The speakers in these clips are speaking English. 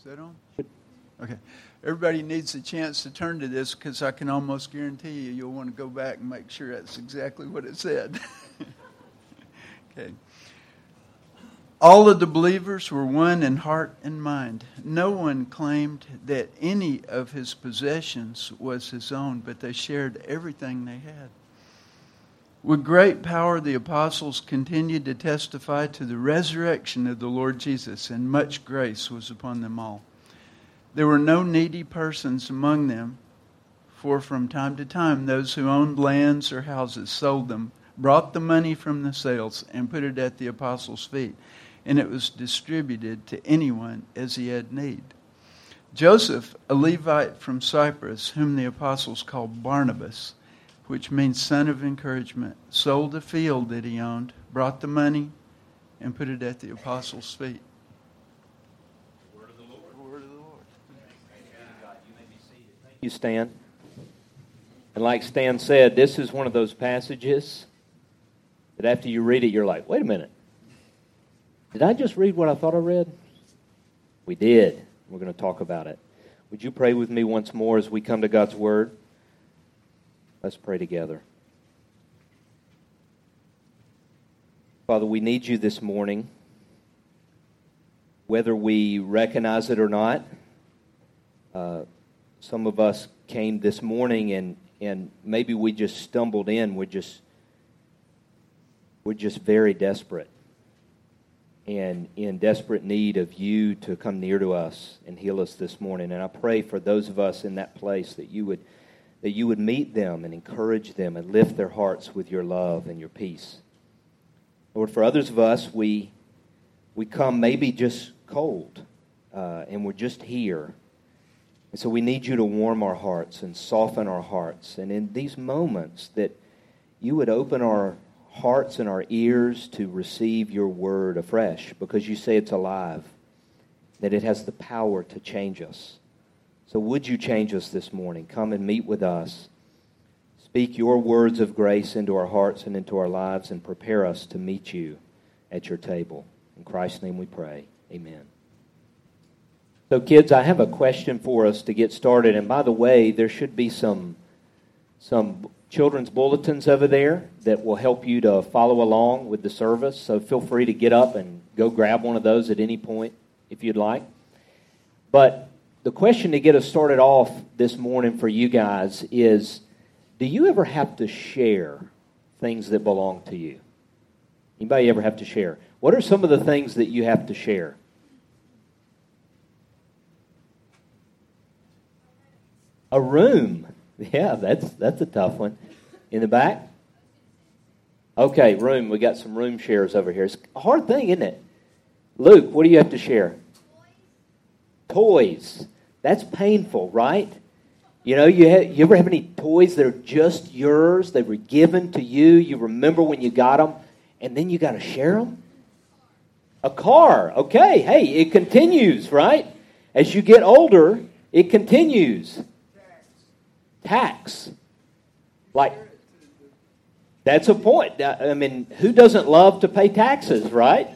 Is that on? Okay. Everybody needs a chance to turn to this because I can almost guarantee you you'll want to go back and make sure that's exactly what it said. okay. All of the believers were one in heart and mind. No one claimed that any of his possessions was his own, but they shared everything they had. With great power, the apostles continued to testify to the resurrection of the Lord Jesus, and much grace was upon them all. There were no needy persons among them, for from time to time those who owned lands or houses sold them, brought the money from the sales, and put it at the apostles' feet, and it was distributed to anyone as he had need. Joseph, a Levite from Cyprus, whom the apostles called Barnabas, which means son of encouragement, sold the field that he owned, brought the money, and put it at the apostles' feet. Word of the Lord. Word of the Lord. Thank you Stan. And like Stan said, this is one of those passages that after you read it, you're like, wait a minute. Did I just read what I thought I read? We did. We're going to talk about it. Would you pray with me once more as we come to God's Word? Let's pray together. Father, we need you this morning, whether we recognize it or not. Uh, some of us came this morning and, and maybe we just stumbled in. We're just, we're just very desperate and in desperate need of you to come near to us and heal us this morning. And I pray for those of us in that place that you would that you would meet them and encourage them and lift their hearts with your love and your peace. Lord, for others of us, we, we come maybe just cold uh, and we're just here. And so we need you to warm our hearts and soften our hearts. And in these moments, that you would open our hearts and our ears to receive your word afresh because you say it's alive, that it has the power to change us. So, would you change us this morning? Come and meet with us. Speak your words of grace into our hearts and into our lives and prepare us to meet you at your table. In Christ's name we pray. Amen. So, kids, I have a question for us to get started. And by the way, there should be some, some children's bulletins over there that will help you to follow along with the service. So, feel free to get up and go grab one of those at any point if you'd like. But the question to get us started off this morning for you guys is do you ever have to share things that belong to you? Anybody ever have to share? What are some of the things that you have to share? A room. Yeah, that's that's a tough one. In the back? Okay, room. We got some room shares over here. It's a hard thing, isn't it? Luke, what do you have to share? Toys. That's painful, right? You know, you, you ever have any toys that are just yours? They were given to you. You remember when you got them, and then you got to share them? A car. Okay, hey, it continues, right? As you get older, it continues. Tax. Like, that's a point. I mean, who doesn't love to pay taxes, right?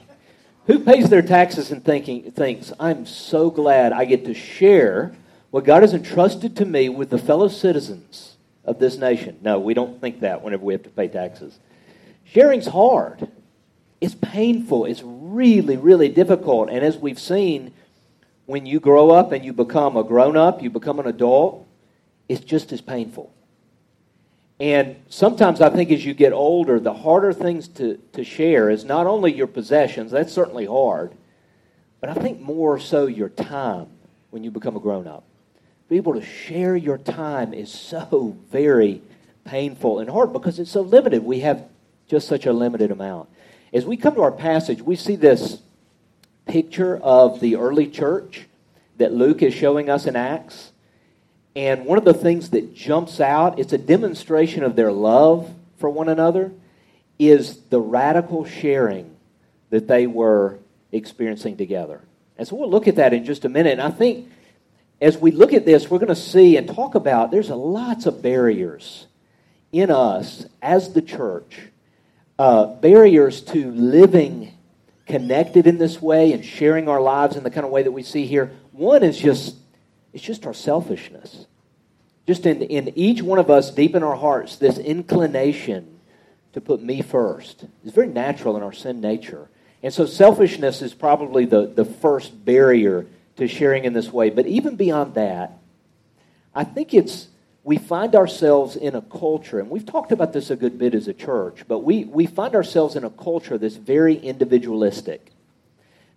Who pays their taxes and thinking, thinks, I'm so glad I get to share what God has entrusted to me with the fellow citizens of this nation? No, we don't think that whenever we have to pay taxes. Sharing's hard. It's painful. It's really, really difficult. And as we've seen, when you grow up and you become a grown up, you become an adult, it's just as painful. And sometimes I think as you get older, the harder things to, to share is not only your possessions, that's certainly hard, but I think more so your time when you become a grown up. Be able to share your time is so very painful and hard because it's so limited. We have just such a limited amount. As we come to our passage, we see this picture of the early church that Luke is showing us in Acts. And one of the things that jumps out, it's a demonstration of their love for one another, is the radical sharing that they were experiencing together. And so we'll look at that in just a minute. And I think as we look at this, we're going to see and talk about there's a lots of barriers in us as the church, uh, barriers to living connected in this way and sharing our lives in the kind of way that we see here. One is just it's just our selfishness. Just in, in each one of us, deep in our hearts, this inclination to put me first is very natural in our sin nature. And so selfishness is probably the, the first barrier to sharing in this way. But even beyond that, I think it's we find ourselves in a culture, and we've talked about this a good bit as a church, but we, we find ourselves in a culture that's very individualistic.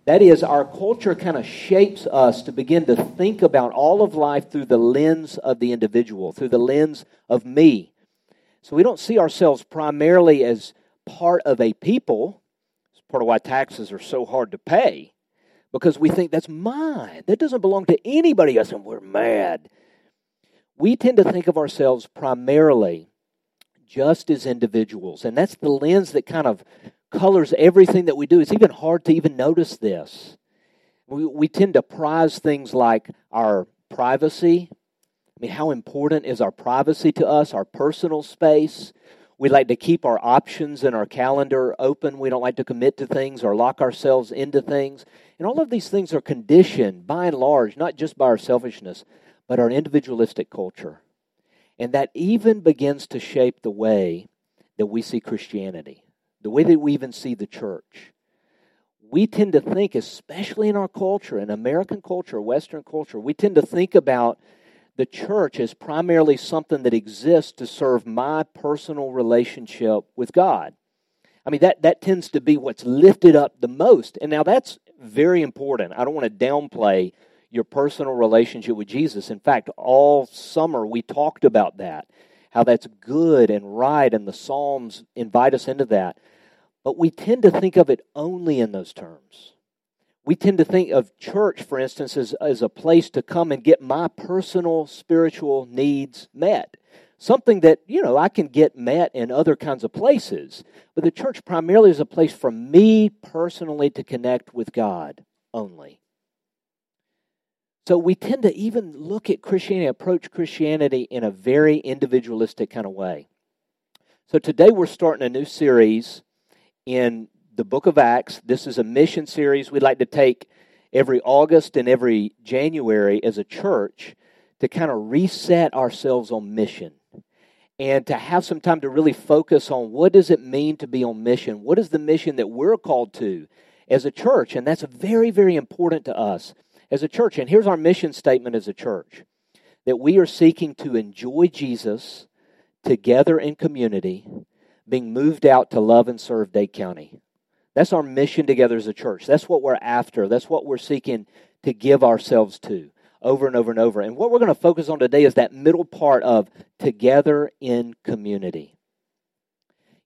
That is, our culture kind of shapes us to begin to think about all of life through the lens of the individual, through the lens of me. So we don't see ourselves primarily as part of a people. It's part of why taxes are so hard to pay, because we think that's mine. That doesn't belong to anybody else, and we're mad we tend to think of ourselves primarily just as individuals. And that's the lens that kind of colors everything that we do. It's even hard to even notice this. We, we tend to prize things like our privacy. I mean, how important is our privacy to us, our personal space? We like to keep our options and our calendar open. We don't like to commit to things or lock ourselves into things. And all of these things are conditioned, by and large, not just by our selfishness, but our individualistic culture. And that even begins to shape the way that we see Christianity, the way that we even see the church. We tend to think, especially in our culture, in American culture, Western culture, we tend to think about the church as primarily something that exists to serve my personal relationship with God. I mean, that, that tends to be what's lifted up the most. And now that's very important. I don't want to downplay your personal relationship with Jesus. In fact, all summer we talked about that, how that's good and right, and the Psalms invite us into that. But we tend to think of it only in those terms. We tend to think of church, for instance, as, as a place to come and get my personal spiritual needs met. Something that, you know, I can get met in other kinds of places. But the church primarily is a place for me personally to connect with God only. So we tend to even look at Christianity, approach Christianity in a very individualistic kind of way. So today we're starting a new series in the book of Acts. This is a mission series we'd like to take every August and every January as a church to kind of reset ourselves on mission and to have some time to really focus on what does it mean to be on mission? What is the mission that we're called to as a church? And that's very, very important to us as a church. And here's our mission statement as a church that we are seeking to enjoy Jesus together in community, being moved out to love and serve Dade County. That's our mission together as a church. That's what we're after. That's what we're seeking to give ourselves to over and over and over. And what we're going to focus on today is that middle part of together in community.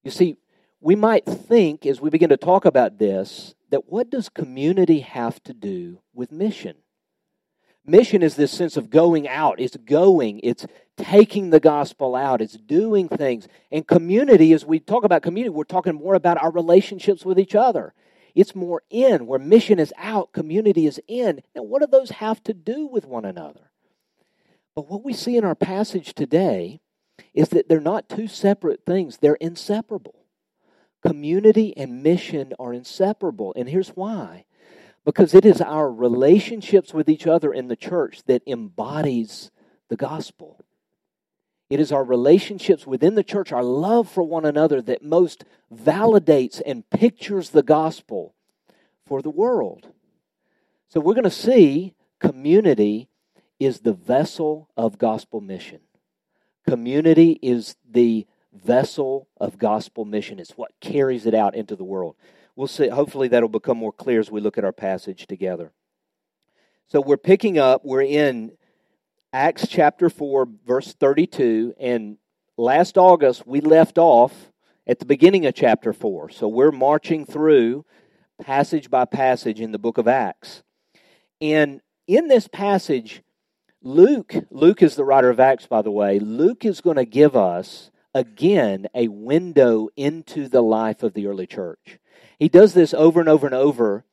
You see, we might think as we begin to talk about this that what does community have to do with mission? Mission is this sense of going out. It's going, it's taking the gospel out, it's doing things. And community, as we talk about community, we're talking more about our relationships with each other. It's more in, where mission is out, community is in. Now, what do those have to do with one another? But what we see in our passage today is that they're not two separate things, they're inseparable. Community and mission are inseparable. And here's why because it is our relationships with each other in the church that embodies the gospel. It is our relationships within the church, our love for one another, that most validates and pictures the gospel for the world. So we're going to see community is the vessel of gospel mission. Community is the vessel of gospel mission. It's what carries it out into the world. We'll see. Hopefully, that'll become more clear as we look at our passage together. So, we're picking up, we're in Acts chapter 4, verse 32. And last August, we left off at the beginning of chapter 4. So, we're marching through passage by passage in the book of Acts. And in this passage, Luke, Luke is the writer of Acts, by the way, Luke is going to give us again a window into the life of the early church. He does this over and over and over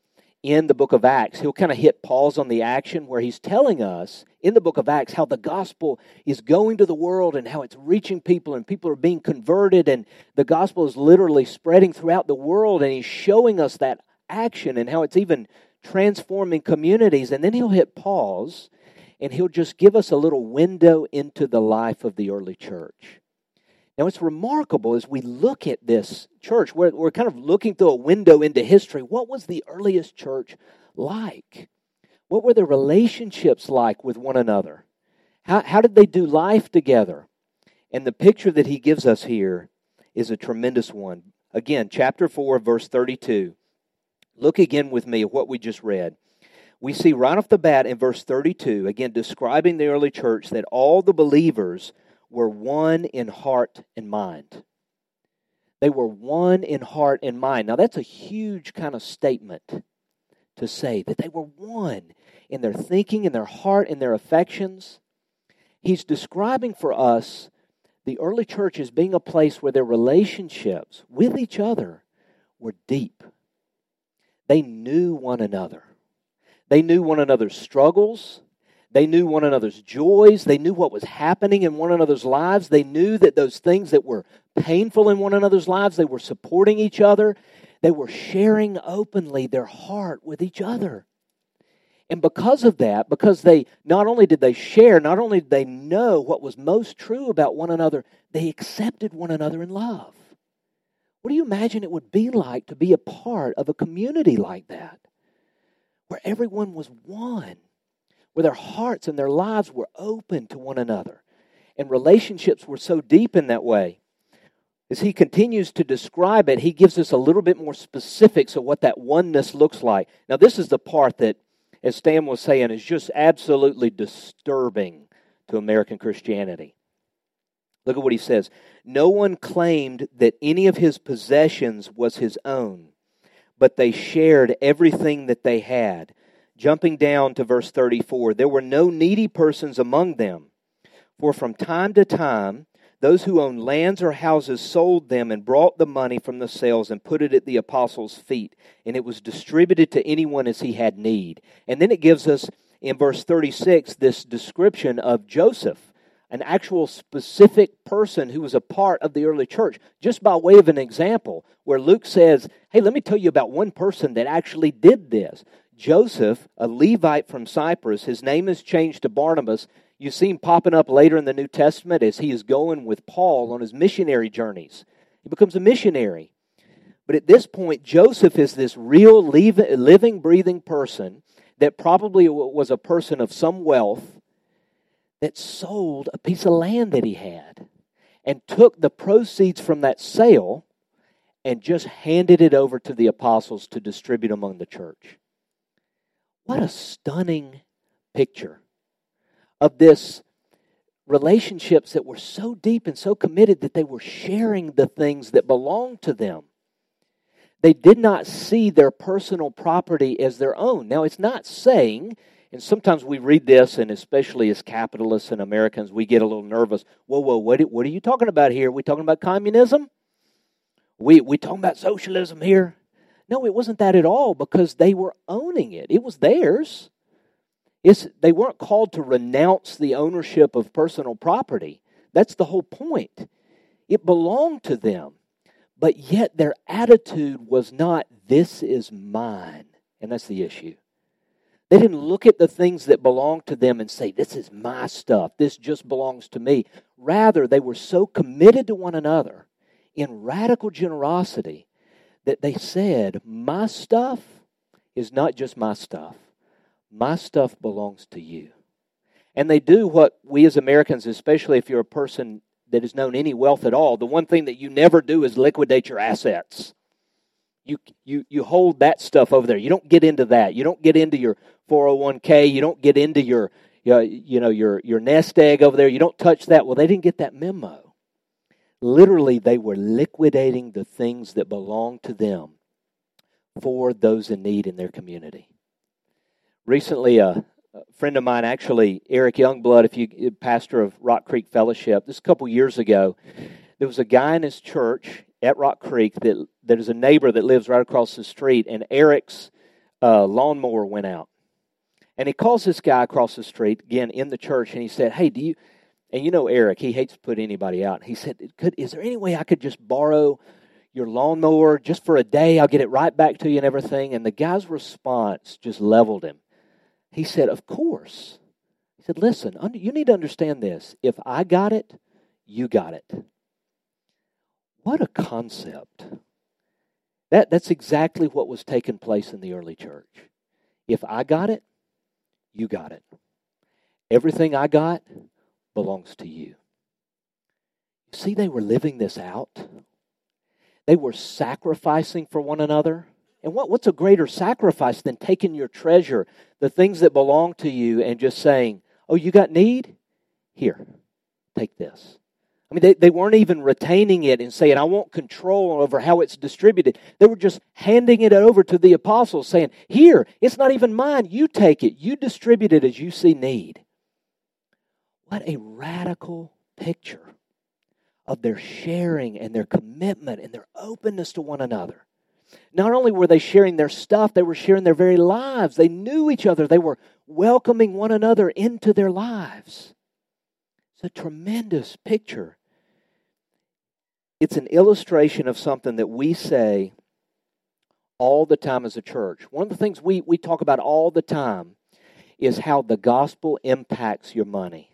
in the book of Acts. He'll kind of hit pause on the action where he's telling us in the book of Acts how the gospel is going to the world and how it's reaching people and people are being converted and the gospel is literally spreading throughout the world and he's showing us that action and how it's even transforming communities. And then he'll hit pause and he'll just give us a little window into the life of the early church. Now, it's remarkable as we look at this church, we're, we're kind of looking through a window into history. What was the earliest church like? What were the relationships like with one another? How, how did they do life together? And the picture that he gives us here is a tremendous one. Again, chapter 4, verse 32. Look again with me at what we just read. We see right off the bat in verse 32, again, describing the early church, that all the believers were one in heart and mind. They were one in heart and mind. Now, that's a huge kind of statement to say that they were one in their thinking, in their heart, in their affections. He's describing for us the early church as being a place where their relationships with each other were deep. They knew one another. They knew one another's struggles. They knew one another's joys. They knew what was happening in one another's lives. They knew that those things that were painful in one another's lives, they were supporting each other. They were sharing openly their heart with each other. And because of that, because they not only did they share, not only did they know what was most true about one another, they accepted one another in love. What do you imagine it would be like to be a part of a community like that? Where everyone was one where their hearts and their lives were open to one another. And relationships were so deep in that way. As he continues to describe it, he gives us a little bit more specifics of what that oneness looks like. Now, this is the part that, as Stan was saying, is just absolutely disturbing to American Christianity. Look at what he says. No one claimed that any of his possessions was his own, but they shared everything that they had. Jumping down to verse 34, there were no needy persons among them, for from time to time, those who owned lands or houses sold them and brought the money from the sales and put it at the apostles' feet, and it was distributed to anyone as he had need. And then it gives us in verse 36 this description of Joseph, an actual specific person who was a part of the early church, just by way of an example, where Luke says, Hey, let me tell you about one person that actually did this. Joseph, a Levite from Cyprus, his name is changed to Barnabas. You see him popping up later in the New Testament as he is going with Paul on his missionary journeys. He becomes a missionary. But at this point, Joseph is this real living, breathing person that probably was a person of some wealth that sold a piece of land that he had and took the proceeds from that sale and just handed it over to the apostles to distribute among the church. What a stunning picture of this relationships that were so deep and so committed that they were sharing the things that belonged to them. They did not see their personal property as their own. Now, it's not saying, and sometimes we read this, and especially as capitalists and Americans, we get a little nervous. Whoa, whoa, what, what are you talking about here? Are we talking about communism? We, we talking about socialism here? No, it wasn't that at all because they were owning it. It was theirs. It's, they weren't called to renounce the ownership of personal property. That's the whole point. It belonged to them. But yet their attitude was not, this is mine. And that's the issue. They didn't look at the things that belonged to them and say, This is my stuff. This just belongs to me. Rather, they were so committed to one another in radical generosity that they said, My stuff is not just my stuff, my stuff belongs to you. And they do what we as Americans, especially if you're a person that has known any wealth at all, the one thing that you never do is liquidate your assets. You, you, you hold that stuff over there. You don't get into that. You don't get into your 401k. You don't get into your, uh, you know, your, your nest egg over there. You don't touch that. Well, they didn't get that memo. Literally, they were liquidating the things that belonged to them for those in need in their community. Recently, a, friend of mine, actually, Eric Youngblood, if you pastor of Rock Creek Fellowship, this a couple years ago, there was a guy in his church at Rock Creek that that is a neighbor that lives right across the street, and Eric's uh, lawnmower went out. And he calls this guy across the street, again in the church, and he said, Hey, do you and you know Eric, he hates to put anybody out. He said, "Could is there any way I could just borrow your lawnmower just for a day. I'll get it right back to you and everything. And the guy's response just leveled him. He said, Of course. He said, Listen, you need to understand this. If I got it, you got it. What a concept. That, that's exactly what was taking place in the early church. If I got it, you got it. Everything I got belongs to you. See, they were living this out. They were sacrificing for one another. And what, what's a greater sacrifice than taking your treasure, the things that belong to you, and just saying, Oh, you got need? Here, take this. I mean, they, they weren't even retaining it and saying, I want control over how it's distributed. They were just handing it over to the apostles, saying, Here, it's not even mine. You take it. You distribute it as you see need. What a radical picture of their sharing and their commitment and their openness to one another. Not only were they sharing their stuff, they were sharing their very lives. They knew each other, they were welcoming one another into their lives. It's a tremendous picture. It's an illustration of something that we say all the time as a church. One of the things we, we talk about all the time is how the gospel impacts your money.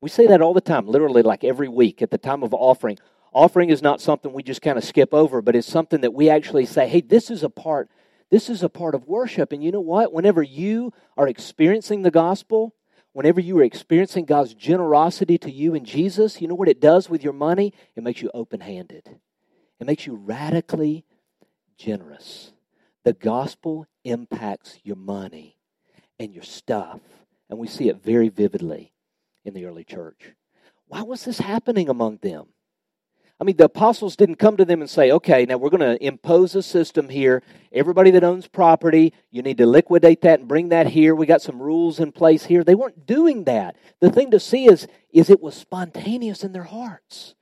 We say that all the time, literally like every week at the time of offering. Offering is not something we just kind of skip over, but it's something that we actually say, hey, this is a part, this is a part of worship. And you know what? Whenever you are experiencing the gospel, whenever you are experiencing God's generosity to you in Jesus, you know what it does with your money? It makes you open handed, it makes you radically generous. The gospel impacts your money and your stuff, and we see it very vividly in the early church. Why was this happening among them? I mean, the apostles didn't come to them and say, okay, now we're going to impose a system here. Everybody that owns property, you need to liquidate that and bring that here. We got some rules in place here. They weren't doing that. The thing to see is, is it was spontaneous in their hearts.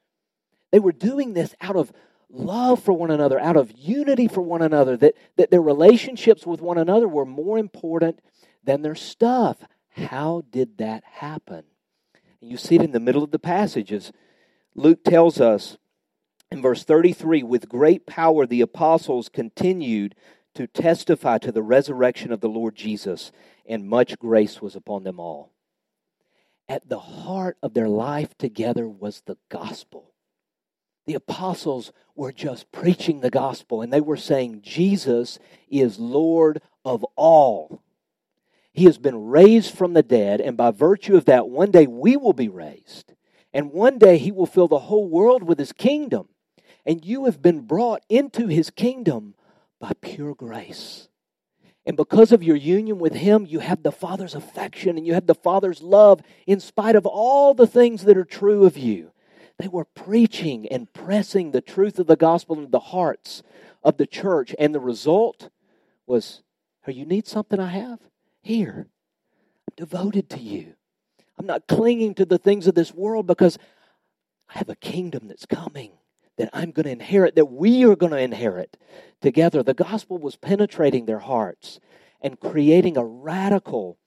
They were doing this out of love for one another, out of unity for one another, that, that their relationships with one another were more important than their stuff. How did that happen? You see it in the middle of the passages. Luke tells us in verse 33 with great power the apostles continued to testify to the resurrection of the Lord Jesus, and much grace was upon them all. At the heart of their life together was the gospel. The apostles were just preaching the gospel, and they were saying, Jesus is Lord of all. He has been raised from the dead, and by virtue of that, one day we will be raised. And one day he will fill the whole world with his kingdom. And you have been brought into his kingdom by pure grace. And because of your union with him, you have the Father's affection and you have the Father's love in spite of all the things that are true of you. They were preaching and pressing the truth of the gospel into the hearts of the church. And the result was, Oh, you need something I have? Here, I'm devoted to you. I'm not clinging to the things of this world because I have a kingdom that's coming that I'm going to inherit, that we are going to inherit together. The gospel was penetrating their hearts and creating a radical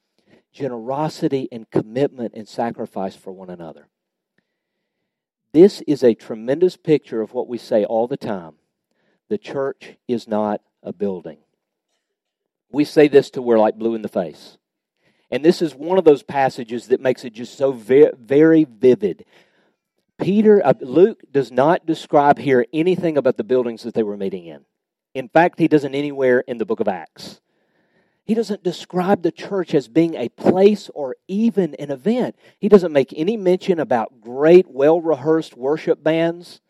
generosity and commitment and sacrifice for one another. This is a tremendous picture of what we say all the time the church is not a building. We say this till we're like blue in the face. And this is one of those passages that makes it just so very, very vivid. Peter, uh, Luke does not describe here anything about the buildings that they were meeting in. In fact, he doesn't anywhere in the book of Acts. He doesn't describe the church as being a place or even an event. He doesn't make any mention about great, well rehearsed worship bands.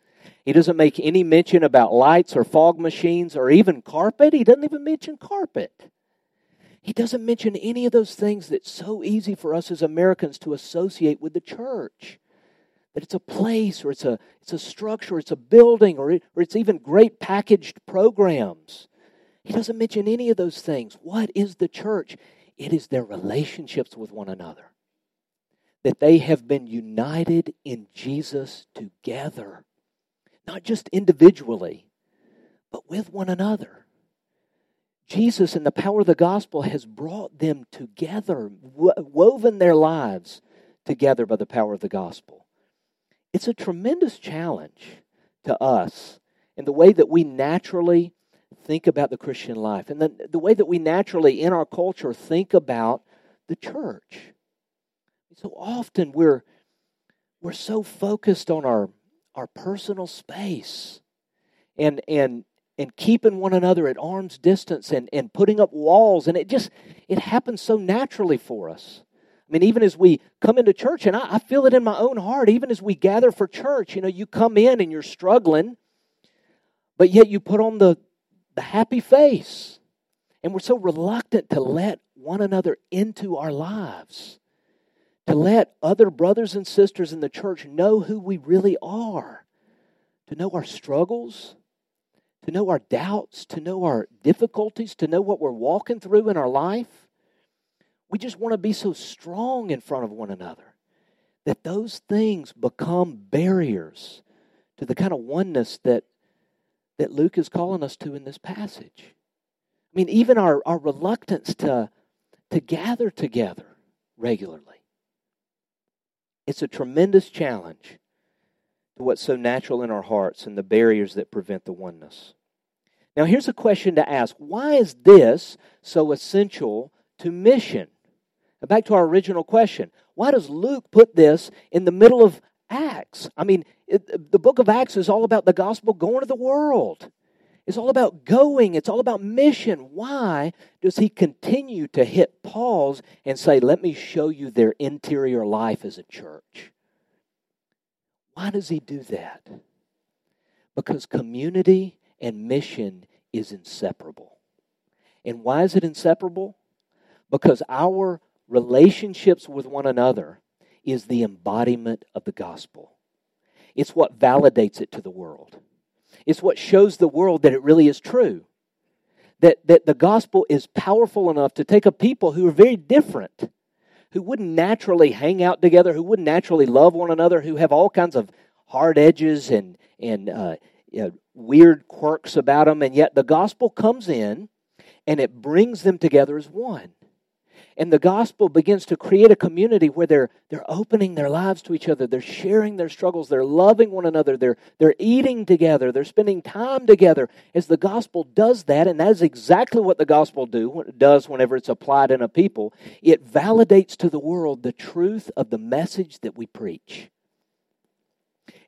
He doesn't make any mention about lights or fog machines or even carpet. He doesn't even mention carpet. He doesn't mention any of those things that's so easy for us as Americans to associate with the church. That it's a place or it's a, it's a structure, it's a building, or, it, or it's even great packaged programs. He doesn't mention any of those things. What is the church? It is their relationships with one another. That they have been united in Jesus together not just individually, but with one another. Jesus and the power of the gospel has brought them together, woven their lives together by the power of the gospel. It's a tremendous challenge to us and the way that we naturally think about the Christian life and the, the way that we naturally in our culture think about the church. So often we're we're so focused on our our personal space and and and keeping one another at arm's distance and, and putting up walls. And it just it happens so naturally for us. I mean even as we come into church and I, I feel it in my own heart even as we gather for church you know you come in and you're struggling but yet you put on the the happy face. And we're so reluctant to let one another into our lives to let other brothers and sisters in the church know who we really are to know our struggles to know our doubts, to know our difficulties, to know what we're walking through in our life. We just want to be so strong in front of one another that those things become barriers to the kind of oneness that, that Luke is calling us to in this passage. I mean, even our, our reluctance to, to gather together regularly. It's a tremendous challenge to what's so natural in our hearts and the barriers that prevent the oneness. Now, here's a question to ask Why is this so essential to mission? Now, back to our original question why does Luke put this in the middle of Acts? I mean, it, the book of Acts is all about the gospel going to the world. It's all about going. It's all about mission. Why does he continue to hit pause and say, Let me show you their interior life as a church? Why does he do that? Because community and mission is inseparable. And why is it inseparable? Because our relationships with one another is the embodiment of the gospel. It's what validates it to the world. It's what shows the world that it really is true. That, that the gospel is powerful enough to take a people who are very different who wouldn't naturally hang out together, who wouldn't naturally love one another, who have all kinds of hard edges and, and uh, you know, weird quirks about them, and yet the gospel comes in and it brings them together as one. And the gospel begins to create a community where they're, they're opening their lives to each other. They're sharing their struggles. They're loving one another. They're, they're eating together. They're spending time together. As the gospel does that, and that is exactly what the gospel do, does whenever it's applied in a people, it validates to the world the truth of the message that we preach.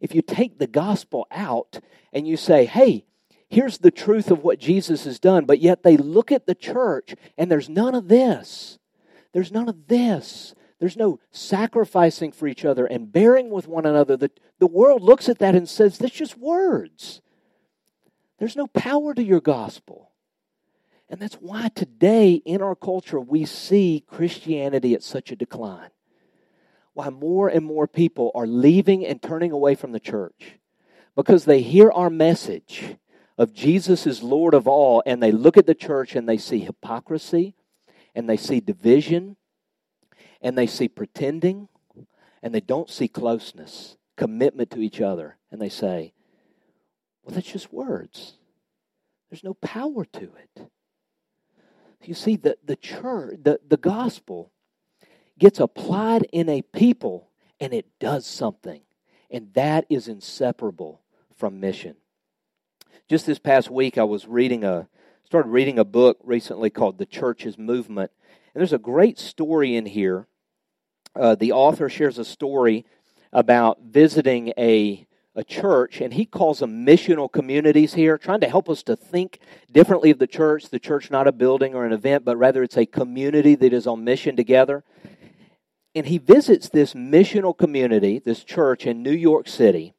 If you take the gospel out and you say, hey, here's the truth of what Jesus has done, but yet they look at the church and there's none of this there's none of this. There's no sacrificing for each other and bearing with one another. The, the world looks at that and says, that's just words. There's no power to your gospel. And that's why today in our culture we see Christianity at such a decline. Why more and more people are leaving and turning away from the church. Because they hear our message of Jesus is Lord of all, and they look at the church and they see hypocrisy, and they see division and they see pretending and they don't see closeness, commitment to each other, and they say, well, that's just words. There's no power to it. You see, the, the church, the, the gospel gets applied in a people and it does something. And that is inseparable from mission. Just this past week, I was reading a, started reading a book recently called The Church as Movement. And there's a great story in here. Uh, the author shares a story about visiting a, a church, and he calls them missional communities here, trying to help us to think differently of the church. The church, not a building or an event, but rather it's a community that is on mission together. And he visits this missional community, this church in New York City.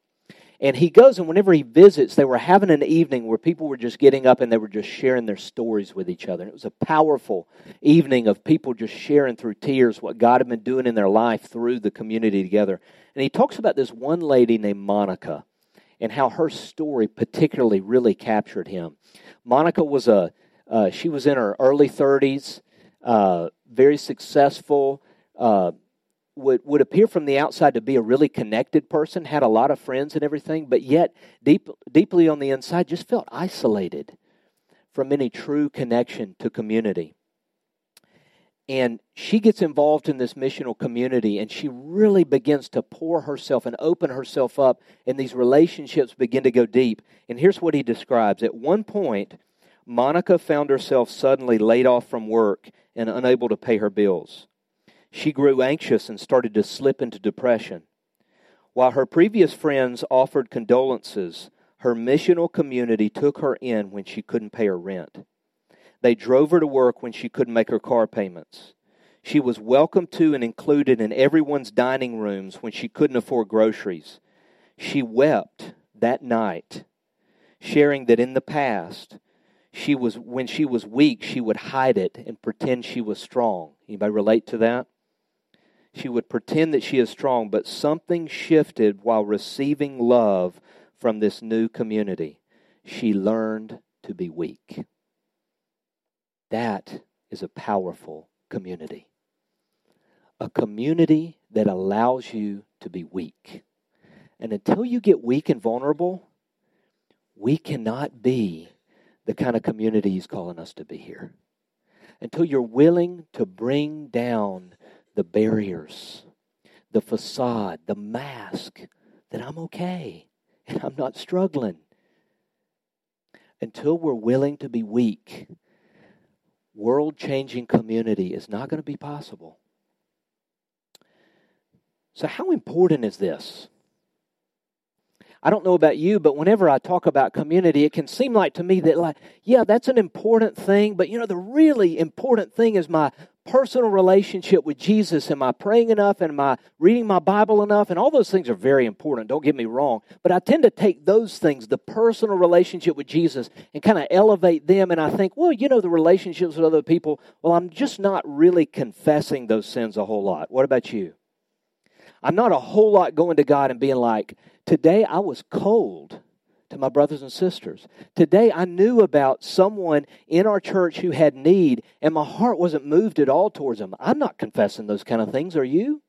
And he goes, and whenever he visits, they were having an evening where people were just getting up and they were just sharing their stories with each other. And it was a powerful evening of people just sharing through tears what God had been doing in their life through the community together. And he talks about this one lady named Monica and how her story particularly really captured him. Monica was a, uh, she was in her early 30s, uh, very successful, uh, would, would appear from the outside to be a really connected person, had a lot of friends and everything, but yet deep, deeply on the inside just felt isolated from any true connection to community. and she gets involved in this missional community and she really begins to pour herself and open herself up and these relationships begin to go deep. And here's what he describes. At one point monica found herself suddenly laid off from work and unable to pay her bills she grew anxious and started to slip into depression while her previous friends offered condolences her missional community took her in when she couldn't pay her rent they drove her to work when she couldn't make her car payments. She was welcomed to and included in everyone's dining rooms when she couldn't afford groceries. She wept that night, sharing that in the past, she was when she was weak, she would hide it and pretend she was strong. Anybody relate to that? She would pretend that she is strong, but something shifted while receiving love from this new community. She learned to be weak. That is a powerful community. A community that allows you to be weak. And until you get weak and vulnerable, we cannot be the kind of community He's calling us to be here. Until you're willing to bring down the barriers, the facade, the mask that I'm okay and I'm not struggling. Until we're willing to be weak world changing community is not going to be possible. So, how important is this? I don't know about you, but whenever I talk about community, it can seem like to me that, like, yeah, that's an important thing, but you know, the really important thing is my personal relationship with Jesus. Am I praying enough? Am I reading my Bible enough? And all those things are very important, don't get me wrong. But I tend to take those things, the personal relationship with Jesus, and kind of elevate them. And I think, well, you know, the relationships with other people, well, I'm just not really confessing those sins a whole lot. What about you? I'm not a whole lot going to God and being like, Today I was cold to my brothers and sisters. Today I knew about someone in our church who had need, and my heart wasn't moved at all towards them. I'm not confessing those kind of things, are you?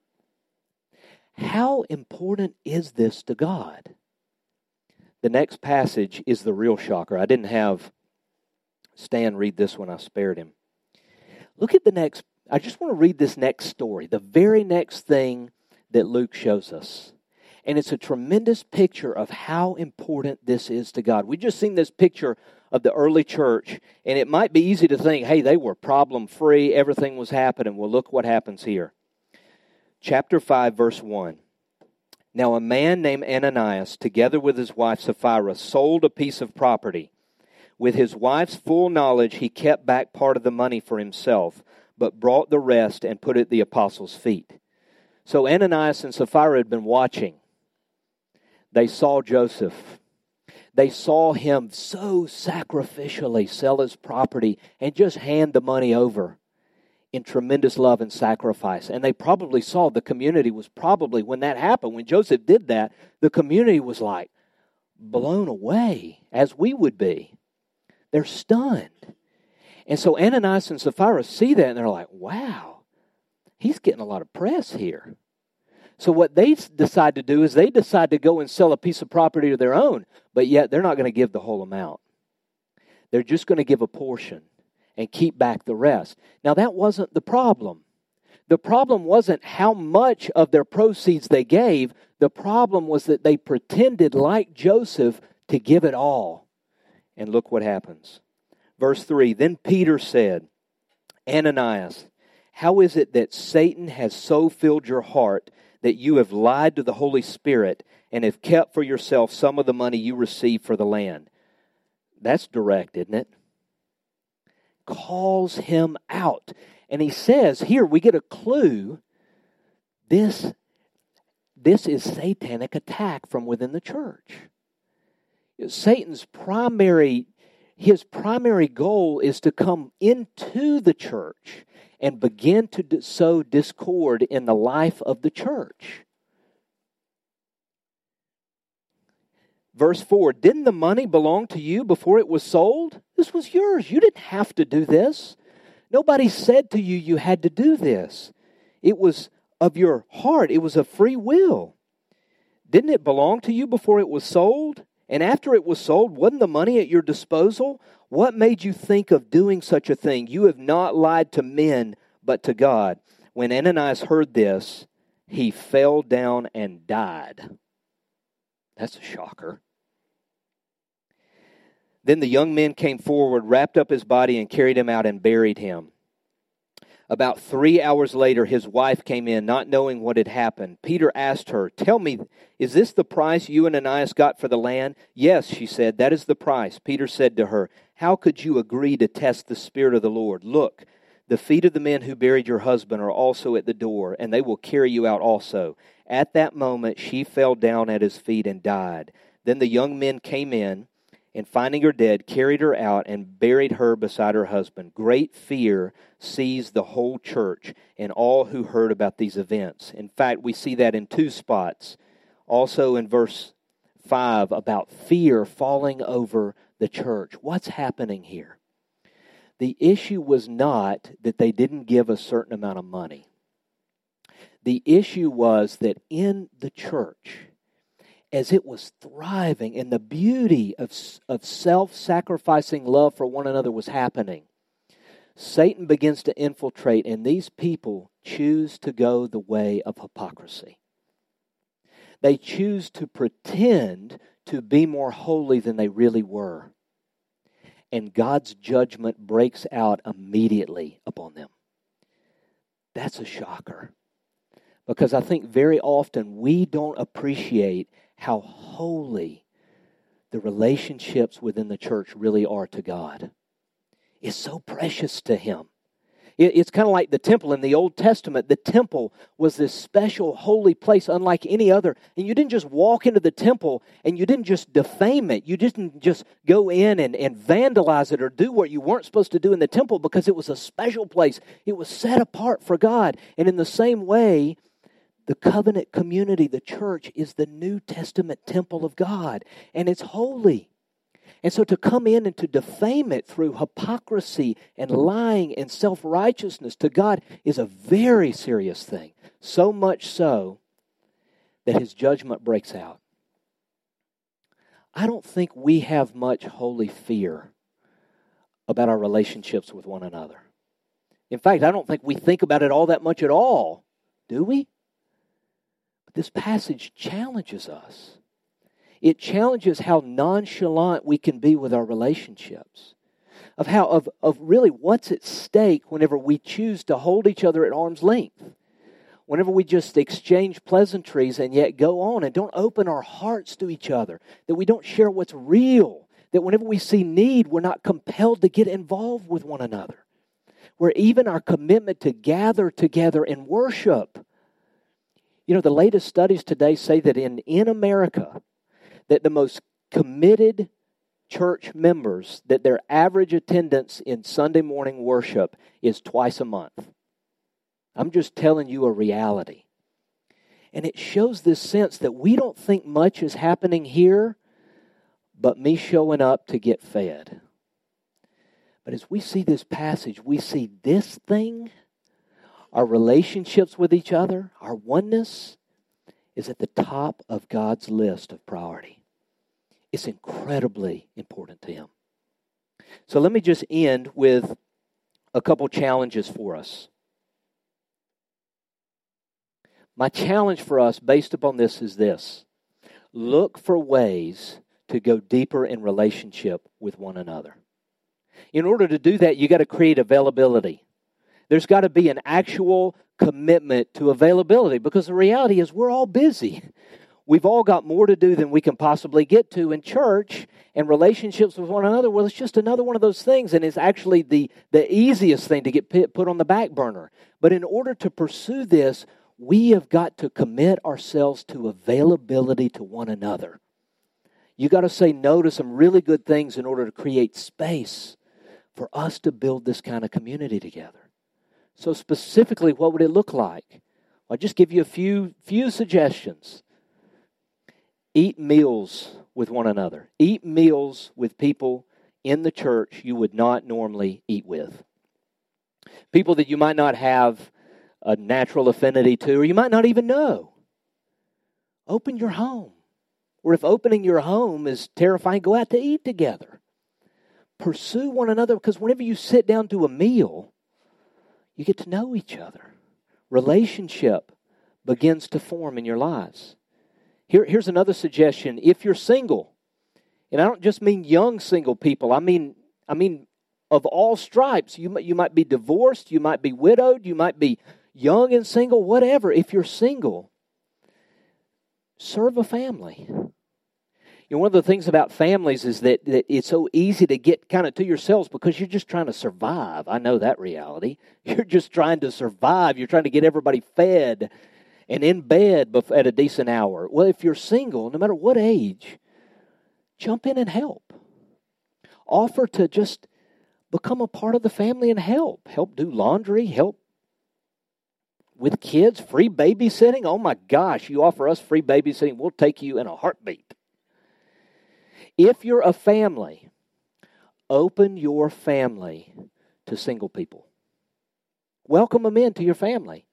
How important is this to God? The next passage is the real shocker. I didn't have Stan read this one, I spared him. Look at the next, I just want to read this next story, the very next thing that Luke shows us. And it's a tremendous picture of how important this is to God. We just seen this picture of the early church, and it might be easy to think, hey, they were problem free, everything was happening. Well, look what happens here. Chapter 5, verse 1. Now, a man named Ananias, together with his wife Sapphira, sold a piece of property. With his wife's full knowledge, he kept back part of the money for himself, but brought the rest and put it at the apostles' feet. So Ananias and Sapphira had been watching. They saw Joseph. They saw him so sacrificially sell his property and just hand the money over in tremendous love and sacrifice. And they probably saw the community was probably, when that happened, when Joseph did that, the community was like blown away, as we would be. They're stunned. And so Ananias and Sapphira see that and they're like, wow, he's getting a lot of press here. So what they decide to do is they decide to go and sell a piece of property of their own, but yet they're not going to give the whole amount. They're just going to give a portion and keep back the rest. Now that wasn't the problem. The problem wasn't how much of their proceeds they gave. The problem was that they pretended like Joseph to give it all. And look what happens. Verse 3 Then Peter said, Ananias, how is it that Satan has so filled your heart that you have lied to the Holy Spirit and have kept for yourself some of the money you received for the land. That's direct, isn't it? Calls him out. And he says, here we get a clue. This, this is satanic attack from within the church. Satan's primary his primary goal is to come into the church and begin to sow discord in the life of the church. Verse 4 Didn't the money belong to you before it was sold? This was yours. You didn't have to do this. Nobody said to you you had to do this. It was of your heart, it was a free will. Didn't it belong to you before it was sold? And after it was sold, wasn't the money at your disposal? What made you think of doing such a thing? You have not lied to men, but to God. When Ananias heard this, he fell down and died. That's a shocker. Then the young men came forward, wrapped up his body, and carried him out and buried him. About three hours later, his wife came in, not knowing what had happened. Peter asked her, Tell me, is this the price you and Ananias got for the land? Yes, she said, That is the price. Peter said to her, How could you agree to test the Spirit of the Lord? Look, the feet of the men who buried your husband are also at the door, and they will carry you out also. At that moment, she fell down at his feet and died. Then the young men came in and finding her dead, carried her out and buried her beside her husband. Great fear seized the whole church and all who heard about these events. In fact, we see that in two spots. Also in verse 5 about fear falling over the church. What's happening here? The issue was not that they didn't give a certain amount of money. The issue was that in the church, as it was thriving and the beauty of, of self sacrificing love for one another was happening, Satan begins to infiltrate, and these people choose to go the way of hypocrisy. They choose to pretend to be more holy than they really were. And God's judgment breaks out immediately upon them. That's a shocker. Because I think very often we don't appreciate how holy the relationships within the church really are to God. It's so precious to Him. It's kind of like the temple in the Old Testament. The temple was this special holy place, unlike any other. And you didn't just walk into the temple and you didn't just defame it. You didn't just go in and, and vandalize it or do what you weren't supposed to do in the temple because it was a special place. It was set apart for God. And in the same way, the covenant community, the church, is the New Testament temple of God, and it's holy. And so to come in and to defame it through hypocrisy and lying and self righteousness to God is a very serious thing. So much so that his judgment breaks out. I don't think we have much holy fear about our relationships with one another. In fact, I don't think we think about it all that much at all, do we? This passage challenges us. It challenges how nonchalant we can be with our relationships. Of how of, of really what's at stake whenever we choose to hold each other at arm's length. Whenever we just exchange pleasantries and yet go on and don't open our hearts to each other, that we don't share what's real, that whenever we see need, we're not compelled to get involved with one another. Where even our commitment to gather together and worship you know, the latest studies today say that in, in America, that the most committed church members, that their average attendance in Sunday morning worship is twice a month. I'm just telling you a reality. And it shows this sense that we don't think much is happening here, but me showing up to get fed. But as we see this passage, we see this thing our relationships with each other, our oneness, is at the top of God's list of priority. It's incredibly important to Him. So let me just end with a couple challenges for us. My challenge for us, based upon this, is this look for ways to go deeper in relationship with one another. In order to do that, you got to create availability. There's got to be an actual commitment to availability because the reality is we're all busy. We've all got more to do than we can possibly get to in church and relationships with one another. Well, it's just another one of those things, and it's actually the, the easiest thing to get put on the back burner. But in order to pursue this, we have got to commit ourselves to availability to one another. You got to say no to some really good things in order to create space for us to build this kind of community together. So, specifically, what would it look like? I'll just give you a few, few suggestions. Eat meals with one another, eat meals with people in the church you would not normally eat with. People that you might not have a natural affinity to, or you might not even know. Open your home. Or if opening your home is terrifying, go out to eat together. Pursue one another because whenever you sit down to a meal, You get to know each other. Relationship begins to form in your lives. Here, here's another suggestion. If you're single, and I don't just mean young single people, I mean, I mean of all stripes. You, you might be divorced, you might be widowed, you might be young and single, whatever. If you're single, serve a family. Know, one of the things about families is that, that it's so easy to get kind of to yourselves because you're just trying to survive. I know that reality. You're just trying to survive. You're trying to get everybody fed and in bed at a decent hour. Well, if you're single, no matter what age, jump in and help. Offer to just become a part of the family and help. Help do laundry, help with kids, free babysitting. Oh my gosh, you offer us free babysitting, we'll take you in a heartbeat. If you're a family, open your family to single people. Welcome them into your family.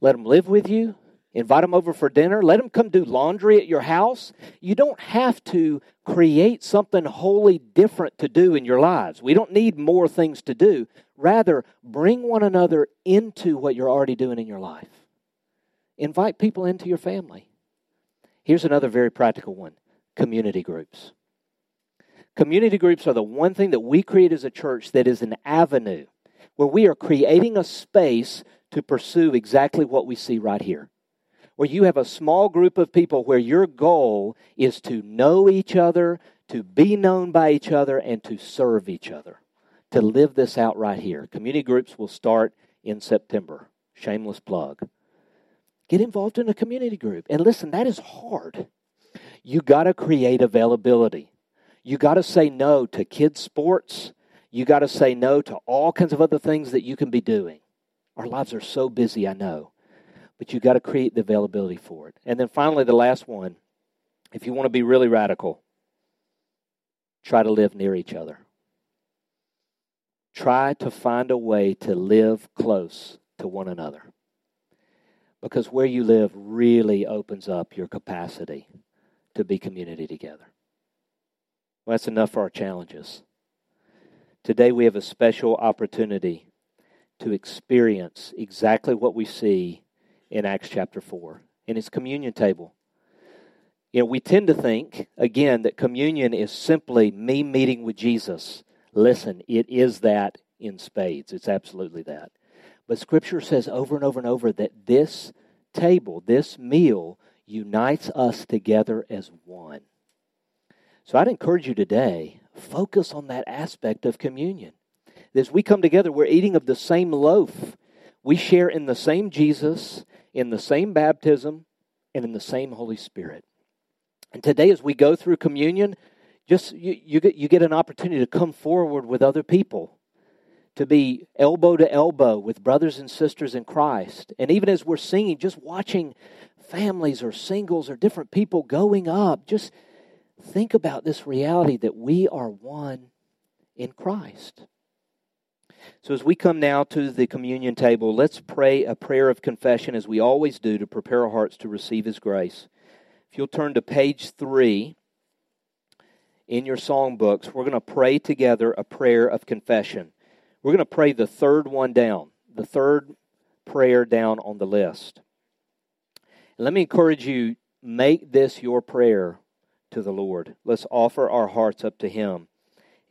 Let them live with you. Invite them over for dinner. Let them come do laundry at your house. You don't have to create something wholly different to do in your lives. We don't need more things to do. Rather, bring one another into what you're already doing in your life. Invite people into your family. Here's another very practical one community groups. Community groups are the one thing that we create as a church that is an avenue where we are creating a space to pursue exactly what we see right here. Where you have a small group of people where your goal is to know each other, to be known by each other, and to serve each other. To live this out right here. Community groups will start in September. Shameless plug. Get involved in a community group. And listen, that is hard. You got to create availability. You got to say no to kids' sports. You got to say no to all kinds of other things that you can be doing. Our lives are so busy, I know. But you got to create the availability for it. And then finally, the last one if you want to be really radical, try to live near each other. Try to find a way to live close to one another. Because where you live really opens up your capacity to be community together. Well, that's enough for our challenges. Today we have a special opportunity to experience exactly what we see in Acts chapter 4 in his communion table. You know, we tend to think, again, that communion is simply me meeting with Jesus. Listen, it is that in spades. It's absolutely that. But Scripture says over and over and over that this table, this meal, unites us together as one. So I'd encourage you today, focus on that aspect of communion. As we come together, we're eating of the same loaf. We share in the same Jesus, in the same baptism, and in the same Holy Spirit. And today, as we go through communion, just you, you, get, you get an opportunity to come forward with other people, to be elbow to elbow with brothers and sisters in Christ. And even as we're singing, just watching families or singles or different people going up, just think about this reality that we are one in Christ. So, as we come now to the communion table, let's pray a prayer of confession as we always do to prepare our hearts to receive His grace. If you'll turn to page three in your songbooks, we're going to pray together a prayer of confession. We're going to pray the third one down, the third prayer down on the list. Let me encourage you make this your prayer to the Lord. Let's offer our hearts up to Him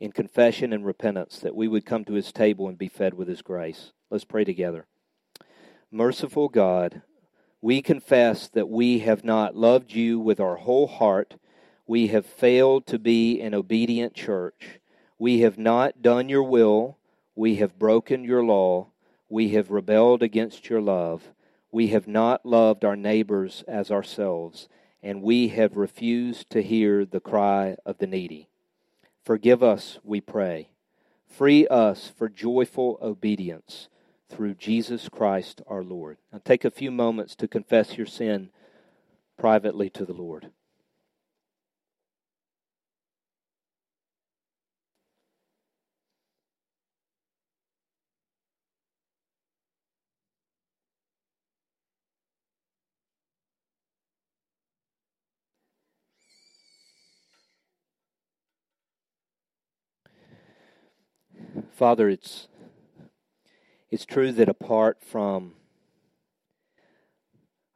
in confession and repentance that we would come to His table and be fed with His grace. Let's pray together. Merciful God, we confess that we have not loved you with our whole heart. We have failed to be an obedient church. We have not done your will. We have broken your law. We have rebelled against your love. We have not loved our neighbors as ourselves and we have refused to hear the cry of the needy. Forgive us, we pray. Free us for joyful obedience through Jesus Christ our Lord. Now take a few moments to confess your sin privately to the Lord. Father, it's, It's true that apart from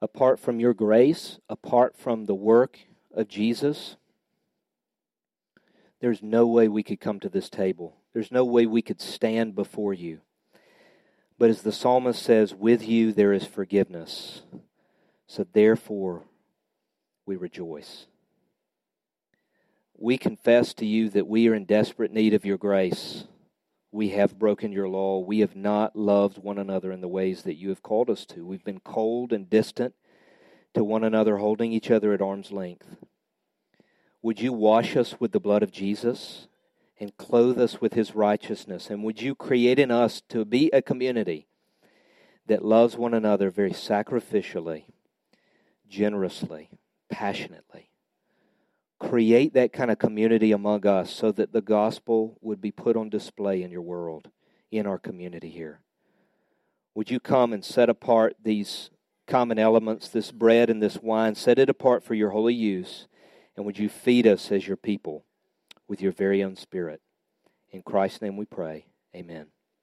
apart from your grace, apart from the work of Jesus, there's no way we could come to this table. There's no way we could stand before you. But as the psalmist says, with you there is forgiveness. So therefore, we rejoice. We confess to you that we are in desperate need of your grace. We have broken your law. We have not loved one another in the ways that you have called us to. We've been cold and distant to one another, holding each other at arm's length. Would you wash us with the blood of Jesus and clothe us with his righteousness? And would you create in us to be a community that loves one another very sacrificially, generously, passionately? Create that kind of community among us so that the gospel would be put on display in your world, in our community here. Would you come and set apart these common elements, this bread and this wine, set it apart for your holy use? And would you feed us as your people with your very own spirit? In Christ's name we pray. Amen.